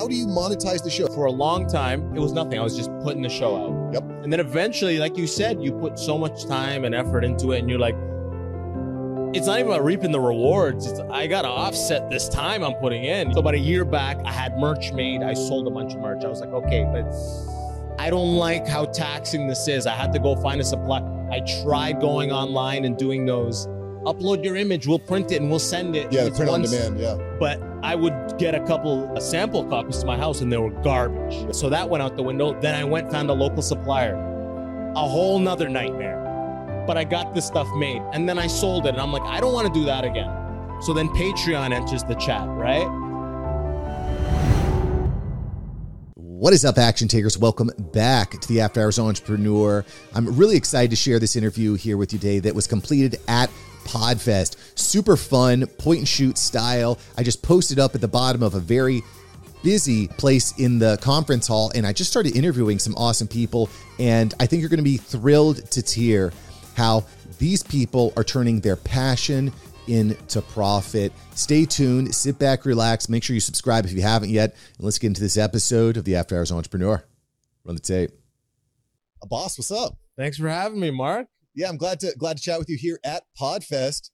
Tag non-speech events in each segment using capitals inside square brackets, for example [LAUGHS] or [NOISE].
How do you monetize the show? For a long time, it was nothing. I was just putting the show out. Yep. And then eventually, like you said, you put so much time and effort into it, and you're like, it's not even about reaping the rewards. It's, I got to offset this time I'm putting in. So about a year back, I had merch made. I sold a bunch of merch. I was like, okay, but I don't like how taxing this is. I had to go find a supply. I tried going online and doing those. Upload your image, we'll print it and we'll send it. Yeah, print on demand. Yeah. but I would get a couple of sample copies to my house and they were garbage. So that went out the window. Then I went found a local supplier. A whole nother nightmare. But I got this stuff made and then I sold it and I'm like, I don't want to do that again. So then Patreon enters the chat, right? What is up, action takers? Welcome back to the After Hours Entrepreneur. I'm really excited to share this interview here with you today that was completed at Podfest. Super fun, point and shoot style. I just posted up at the bottom of a very busy place in the conference hall and I just started interviewing some awesome people and I think you're going to be thrilled to hear how these people are turning their passion into profit. Stay tuned, sit back, relax, make sure you subscribe if you haven't yet, and let's get into this episode of the After Hours Entrepreneur. Run the tape. Uh, boss, what's up? Thanks for having me, Mark. Yeah, I'm glad to glad to chat with you here at Podfest.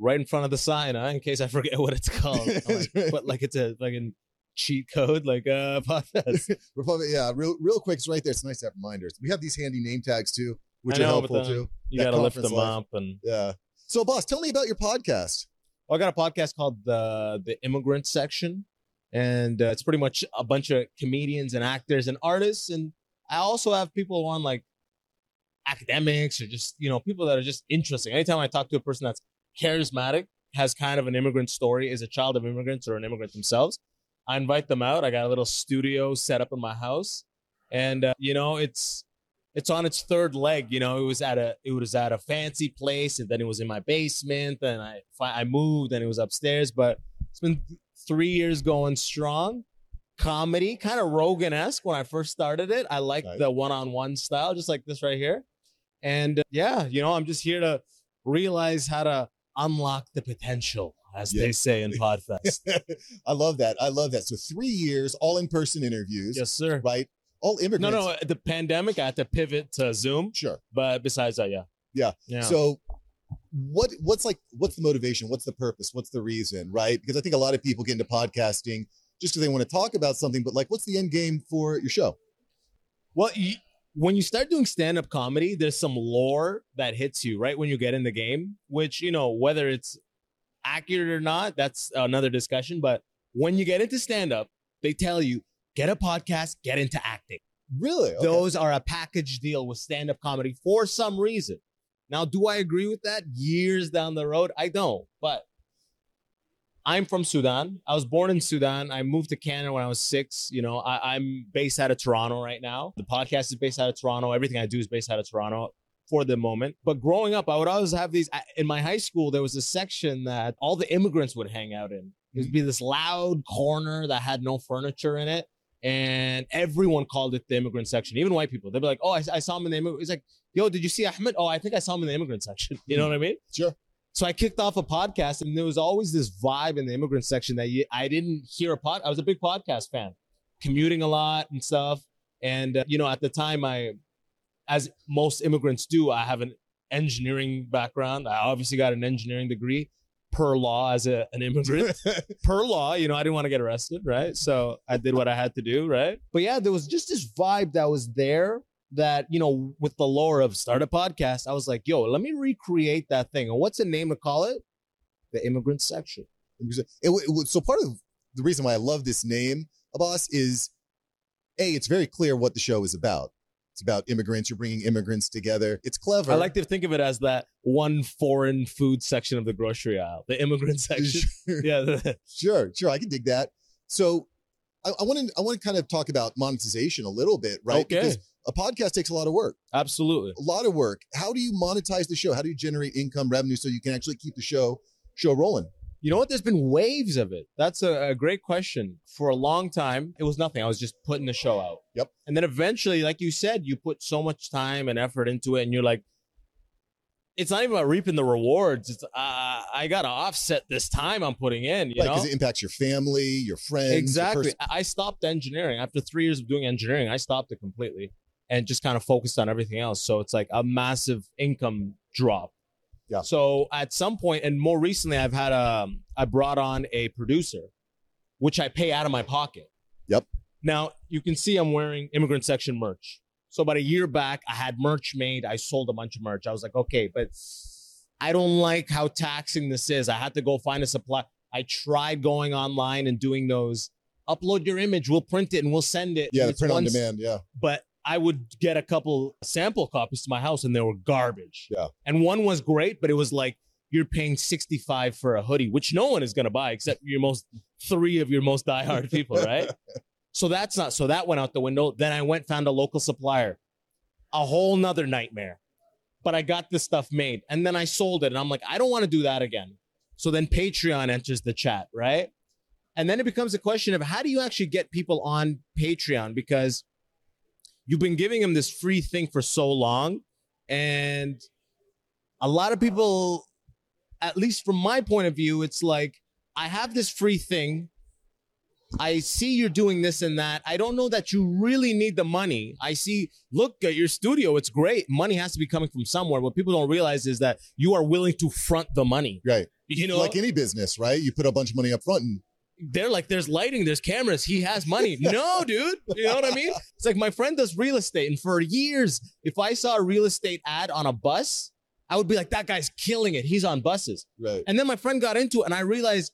Right in front of the sign, huh? In case I forget what it's called. [LAUGHS] I'm like, but like it's a like a cheat code, like uh [LAUGHS] podcast. [LAUGHS] Republic, yeah, real real quick, it's right there. It's nice to have reminders. We have these handy name tags too, which I are helpful but then too. You That gotta lift conference them life. up and Yeah. So, Abbas, tell me about your podcast. Well, I got a podcast called the the Immigrant Section, and uh, it's pretty much a bunch of comedians and actors and artists. And I also have people on like academics or just you know people that are just interesting. Anytime I talk to a person that's charismatic, has kind of an immigrant story, is a child of immigrants or an immigrant themselves, I invite them out. I got a little studio set up in my house, and uh, you know it's it's on its third leg. You know, it was at a it was at a fancy place, and then it was in my basement. Then I I moved, and it was upstairs. But it's been three years going strong. Comedy, kind of Rogan esque when I first started it. I like Nice. the one on one style, just like this right here. And uh, yeah, you know, I'm just here to realize how to unlock the potential, as they say in Podfest. [LAUGHS] I love that. I love that. So, three years, all in person interviews, yes, sir. right? All immigrants. No, no, the pandemic, I had to pivot to Zoom. Sure. But besides that, yeah. Yeah. Yeah. So, what what's like what's the motivation? What's the purpose? What's the reason? Right? Because I think a lot of people get into podcasting just because they want to talk about something, but like, what's the end game for your show? Well, you, when you start doing stand up comedy, there's some lore that hits you right when you get in the game, which, you know, whether it's accurate or not, that's another discussion. But when you get into stand up, they tell you get a podcast, get into acting. Really? Okay. Those are a package deal with stand up comedy for some reason. Now, do I agree with that? Years down the road, I don't. But I'm from Sudan. I was born in Sudan. I moved to Canada when I was six. You know, I, I'm based out of Toronto right now. The podcast is based out of Toronto. Everything I do is based out of Toronto for the moment. But growing up, I would always have these. In my high school, there was a section that all the immigrants would hang out in. It would be this loud corner that had no furniture in it. And everyone called it the immigrant section, even white people. They'd be like, "Oh, I, I saw him in the immigrant." It's like, "Yo, did you see Ahmed? Oh, I think I saw him in the immigrant section." [LAUGHS] You know what I mean? Sure. So I kicked off a podcast, and there was always this vibe in the immigrant section that you, I didn't hear a pod. I was a big podcast fan, commuting a lot and stuff. And uh, you know, at the time, I, as most immigrants do, I have an engineering background. I obviously got an engineering degree per law as a, an immigrant [LAUGHS] per law, you know, I didn't want to get arrested, right? So I did what I had to do, right? But yeah, there was just this vibe that was there that, you know, with the lore of start a podcast, I was like, yo, let me recreate that thing. And what's the name to call it? The immigrant section. It, it, so part of the reason why I love this name, Abbas, is a it's very clear what the show is about. It's about immigrants. You're bringing immigrants together. It's clever. I like to think of it as that one foreign food section of the grocery aisle, the immigrant [LAUGHS] section. Sure. yeah. [LAUGHS] Sure, sure, I can dig that. So, I want to I want to kind of talk about monetization a little bit, right? Okay. Because a podcast takes a lot of work, absolutely. a lot of work. How do you monetize the show? How do you generate income revenue so you can actually keep the show show rolling? You know what? There's been waves of it. That's a, a great question. For a long time, it was nothing. I was just putting the show out. Yep. And then eventually, like you said, you put so much time and effort into it, and you're like, it's not even about reaping the rewards. It's uh, I got to offset this time I'm putting in. You Right, because it impacts your family, your friends. your exactly. I I stopped engineering after three years of doing engineering. I stopped it completely and just kind of focused on everything else. So it's like a massive income drop. Yeah. So at some point, and more recently, I've had a I brought on a producer, which I pay out of my pocket. Yep. Now you can see I'm wearing immigrant section merch. So about a year back, I had merch made. I sold a bunch of merch. I was like, okay, but I don't like how taxing this is. I had to go find a supply. I tried going online and doing those. Upload your image, we'll print it and we'll send it. yeah, And the it's print on demand. Yeah. But I would get a couple sample copies to my house and they were garbage. Yeah. And one was great, but it was like you're paying 65 for a hoodie, which no one is going to buy except your most three of your most diehard people, right? [LAUGHS] so that's not, so that went out the window. Then I went, found a local supplier, a whole nother nightmare. But I got this stuff made and then I sold it. And I'm like, I don't want to do that again. So then Patreon enters the chat, right? And then it becomes a question of how do you actually get people on Patreon? Because you've been giving him this free thing for so long. And a lot of people, at least from my point of view, it's like, I have this free thing. I see you're doing this and that. I don't know that you really need the money. I see, look at your studio. It's great. Money has to be coming from somewhere. What people don't realize is that you are willing to front the money. Right. You know, like any business, right? You put a bunch of money up front and they're like, there's lighting, there's cameras, he has money. [LAUGHS] No, dude. You know what I mean? It's like my friend does real estate, and for years, if I saw a real estate ad on a bus, I would be like, that guy's killing it. He's on buses. right. And then my friend got into it, and I realized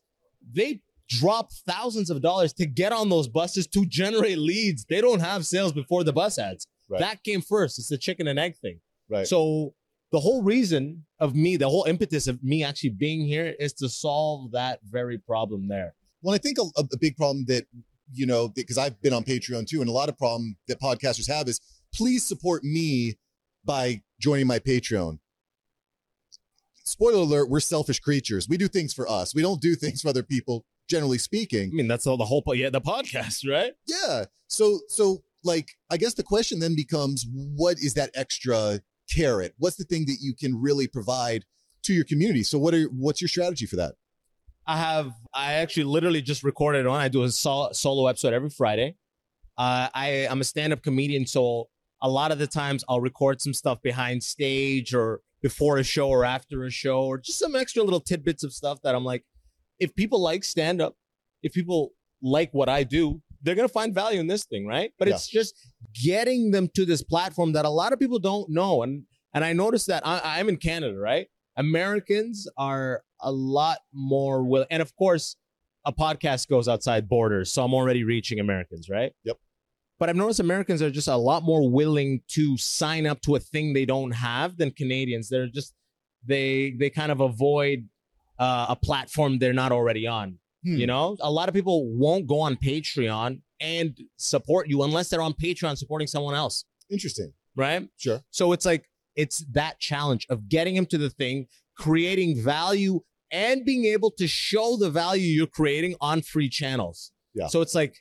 they drop thousands of dollars to get on those buses to generate leads. They don't have sales before the bus ads. Right. That came first. It's the chicken and egg thing. Right. So the whole reason of me, the whole impetus of me actually being here is to solve that very problem there. Well, I think a, a big problem that, you know, because I've been on Patreon too, and a lot of problem that podcasters have is please support me by joining my Patreon. Spoiler alert, we're selfish creatures. We do things for us. We don't do things for other people, generally speaking. I mean, that's all the whole, yeah, the podcast, [LAUGHS] right? Yeah. So, so like, I guess the question then becomes, what is that extra carrot? What's the thing that you can really provide to your community? So, what are what's your strategy for that? I have, I actually literally just recorded on. I do a sol- solo episode every Friday. Uh, I, I'm a stand up comedian. So a lot of the times I'll record some stuff behind stage or before a show or after a show or just some extra little tidbits of stuff that I'm like, if people like stand up, if people like what I do, they're going to find value in this thing, right? But Yeah. it's just getting them to this platform that a lot of people don't know. And, and I noticed that I, I'm in Canada, right? Americans are a lot more will, and of course, a podcast goes outside borders, so I'm already reaching Americans, right? Yep. But I've noticed Americans are just a lot more willing to sign up to a thing they don't have than Canadians. They're just they they kind of avoid uh, a platform they're not already on. Hmm. You know, a lot of people won't go on Patreon and support you unless they're on Patreon supporting someone else, Interesting. right? Sure. So it's like it's that challenge of getting him to the thing, creating value, and being able to show the value you're creating on free channels. Yeah. So it's like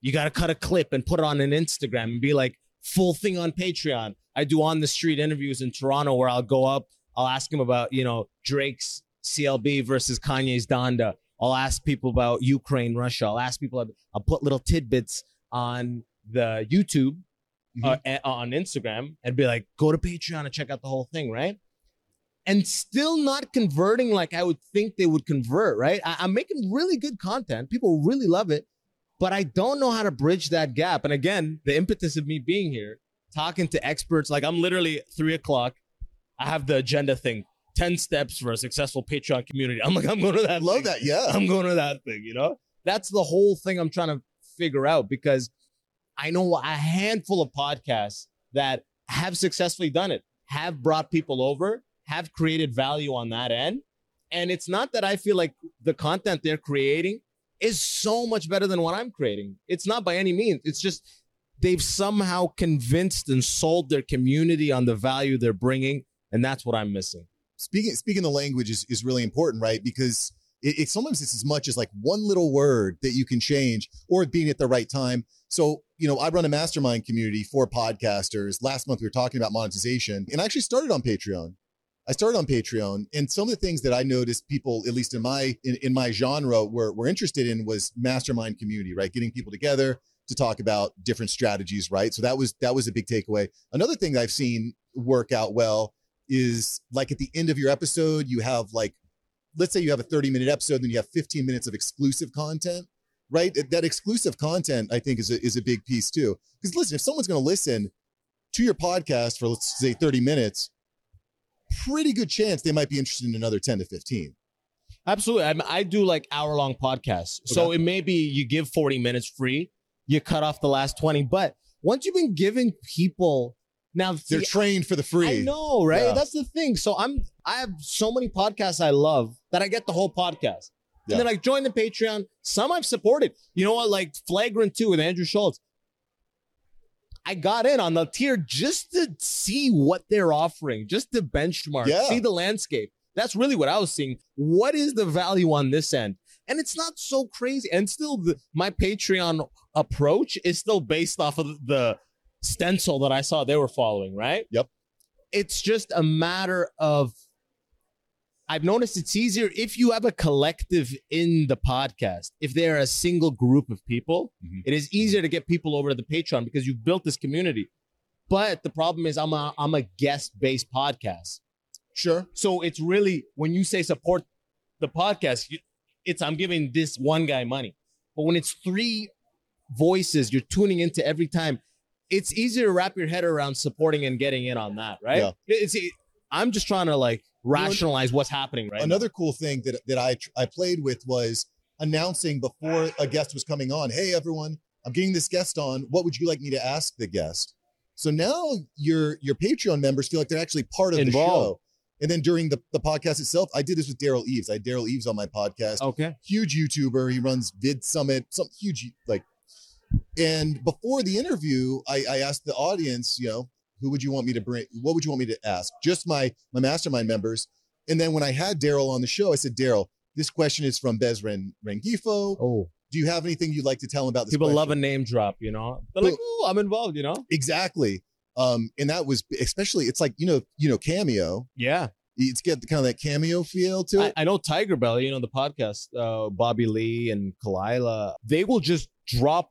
you got to cut a clip and put it on an Instagram and be like full thing on Patreon. I do on the street interviews in Toronto where I'll go up, I'll ask him about you know Drake's CLB versus Kanye's Donda. I'll ask people about Ukraine, Russia. I'll ask people. I'll put little tidbits on the YouTube uh, on Instagram and be like, go to Patreon and check out the whole thing, right? And still not converting like I would think they would convert, right? I- I'm making really good content. People really love it, but I don't know how to bridge that gap. And again, the impetus of me being here, talking to experts, like I'm literally three o'clock. I have the agenda thing 10 steps for a successful Patreon community. I'm like, I'm going to that. Love thing. that. Yeah. I'm going to that thing, you know? That's the whole thing I'm trying to figure out because I know a handful of podcasts that have successfully done it, have brought people over, have created value on that end. And it's not that I feel like the content they're creating is so much better than what I'm creating. It's not by any means. It's just they've somehow convinced and sold their community on the value they're bringing. And that's what I'm missing. speaking speaking the language is, is really important, right? Because it, it sometimes it's as much as like one little word that you can change or being at the right time. So, you know, I run a mastermind community for podcasters. Last month we were talking about monetization and I actually started on Patreon. I started on Patreon, and some of the things that I noticed people, at least in my in, in my genre, were were interested in was mastermind community, right? Getting people together to talk about different strategies, right? So that was that was a big takeaway. Another thing I've seen work out well is like at the end of your episode, you have like, let's say you have a 30 minute episode, then you have 15 minutes of exclusive content, right? That exclusive content, I think, is a, is a big piece too. Because listen, if someone's going to listen to your podcast for let's say 30 minutes, pretty good chance they might be interested in another 10 to 15. Absolutely. I, mean, I do like hour long podcasts. So it may be you give 40 minutes free, you cut off the last 20. But once you've been giving people now They're see, trained for the free. I know, right? Yeah. That's the thing. So I'm I have so many podcasts I love that I get the whole podcast. Yeah. And then I join the Patreon. Some I've supported. You know what? Like Flagrant 2 with Andrew Schulz. I got in on the tier just to see what they're offering, just to benchmark, Yeah. see the landscape. That's really what I was seeing. What is the value on this end? And it's not so crazy. And still, the, my Patreon approach is still based off of the stencil that I saw they were following, right? Yep. It's just a matter of I've noticed it's easier if you have a collective in the podcast. If they're a single group of people, Mhm. it is easier to get people over to the Patreon because you've built this community. But the problem is I'm a I'm a guest based podcast. Sure. So it's really when you say support the podcast, you, it's I'm giving this one guy money. But when it's three voices you're tuning into every time, it's easier to wrap your head around supporting and getting in on that, right? Yeah. It's I'm just trying to like rationalize what's happening right Another cool thing that that I I played with was announcing before a guest was coming on. Hey everyone, I'm getting this guest on. What would you like me to ask the guest? So now your your Patreon members feel like they're actually part of the Involved. show. And then during the, the podcast itself, I did this with Derral Eves. I had Derral Eves on my podcast. Okay. huge YouTuber. He runs VidSummit, some huge like. And before the interview, I, I asked the audience, you know, who would you want me to bring? What would you want me to ask? Just my my mastermind members. And then when I had Derral on the show, I said, Derral, this question is from Bez Ren, Rengifo. Oh, Do you have anything you'd like to tell him about this? people question? love a name drop, you know. They're like, "Oh, I'm involved," you know. exactly. Um, and that was especially it's like you know you know cameo. Yeah, It's got kind of that cameo feel to I, it. I know TigerBelly, you know the podcast, uh, Bobby Lee and Khalyla. They will just drop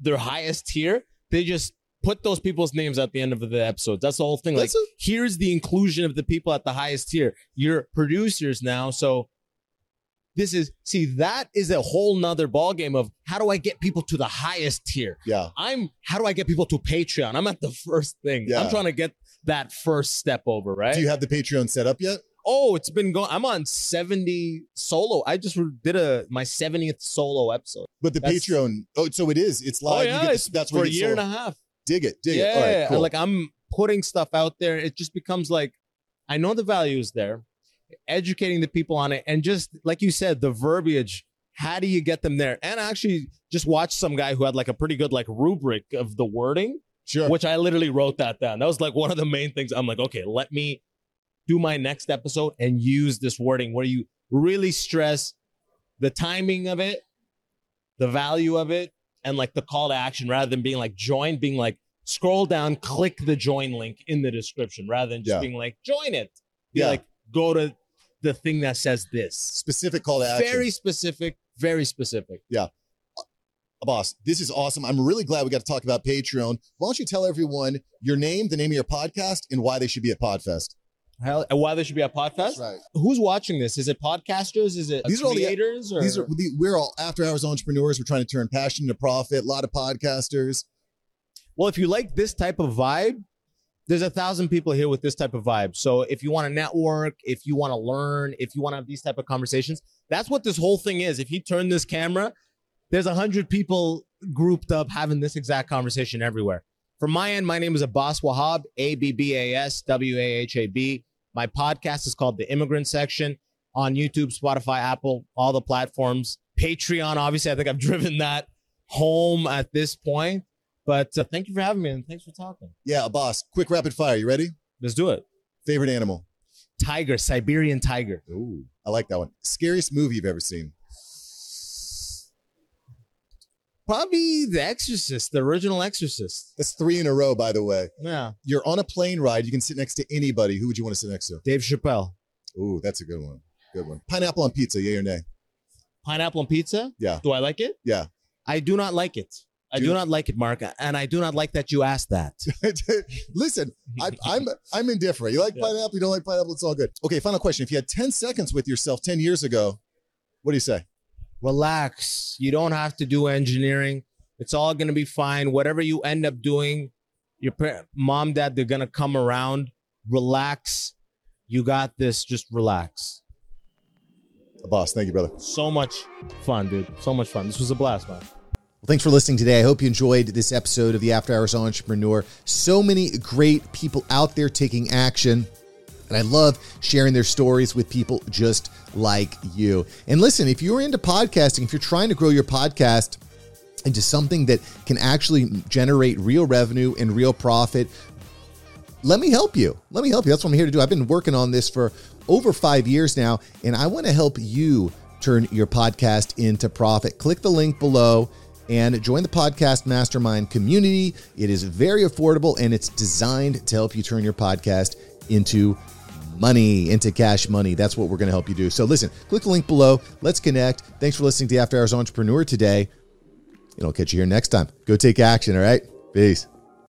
their highest tier. They just put those people's names at the end of the episode. That's the whole thing. Like, a- here's the inclusion of the people at the highest tier. You're producers now, so this is see that is a whole nother ballgame of how do I get people to the highest tier. yeah. I'm how do I get people to Patreon? I'm at the first thing. Yeah. I'm trying to get that first step over, right? Do you have the Patreon set up yet? Oh, it's been going. I'm on 70 solo. I just did a my 70th solo episode. But the That's- Patreon, oh, so it is. It's oh, live. oh You yeah, get the- it's that's for where a year get and a half. Dig it, dig yeah, it. Right, cool. like I'm putting stuff out there. It just becomes like I know the value is there, educating the people on it, and just like you said, the verbiage. How do you get them there? And I actually just watched some guy who had like a pretty good like rubric of the wording. sure. which I literally wrote that down. That was like one of the main things. I'm like, okay, let me do my next episode and use this wording where you really stress the timing of it, the value of it, and like the call to action rather than being like join, being like scroll down, click the join link in the description rather than just Yeah. being like join it. Be Yeah. like go to the thing that says this. Specific call to action. Very specific, very specific. Yeah. Uh, boss, this is awesome. I'm really glad we got to talk about Patreon. Why don't you tell everyone your name, the name of your podcast, and why they should be at Podfest? Hell, and why there should be a podcast? right. Who's watching this? Is it podcasters? Is it These are all the- creators? These are the, we're all after hours entrepreneurs. We're trying to turn passion into profit. A lot of podcasters. well, if you like this type of vibe, there's a thousand people here with this type of vibe. So if you want to network, if you want to learn, if you want to have these type of conversations, that's what this whole thing is. If you turn this camera, there's a hundred people grouped up having this exact conversation everywhere. From my end, my name is Abbas Wahab, A B B A S W A H A B. My podcast is called The Immigrant Section on YouTube, Spotify, Apple, all the platforms. Patreon, obviously, I think I've [LAUGHS] driven that home at this point. But uh, thank you for having me and thanks for talking. Yeah, Abbas. Quick rapid fire. You ready? Let's do it. Favorite animal? Tiger, Siberian tiger. Ooh, I like that one. Scariest movie you've ever seen? Probably The Exorcist, the original Exorcist. That's three in a row, by the way. Yeah. You're on a plane ride. You can sit next to anybody. Who would you want to sit next to? Dave Chappelle. Ooh, that's a good one. Good one. Pineapple on pizza, yay or nay? Pineapple on pizza? Yeah. Do I like it? Yeah. I do not like it. I Do do not like it, Mark, and I do not like that you asked that. [LAUGHS] Listen, I, I'm I'm indifferent. You like Yeah. pineapple? You don't like pineapple? It's all good. Okay, final question. If you had 10 seconds with yourself 10 years ago, what do you say? Relax. You don't have to do engineering. It's all going to be fine. Whatever you end up doing, your par- mom, dad, they're going to come around. Relax. You got this. Just relax. Abbas, thank you, brother. So much fun, dude. So much fun. This was a blast, man. Well, thanks for listening today. I hope you enjoyed this episode of the After Hours Entrepreneur. So many great people out there taking action. And I love sharing their stories with people just like you. And listen, if you're into podcasting, if you're trying to grow your podcast into something that can actually generate real revenue and real profit, let me help you. Let me help you. That's what I'm here to do. I've been working on this for over five years now, and I want to help you turn your podcast into profit. Click the link below and join the podcast mastermind community. It is very affordable and it's designed to help you turn your podcast into money, into cash money. That's what we're going to help you do. So listen, click the link below. Let's connect. Thanks for listening to After Hours Entrepreneur today. And I'll catch you here next time. Go take action, all right? Peace.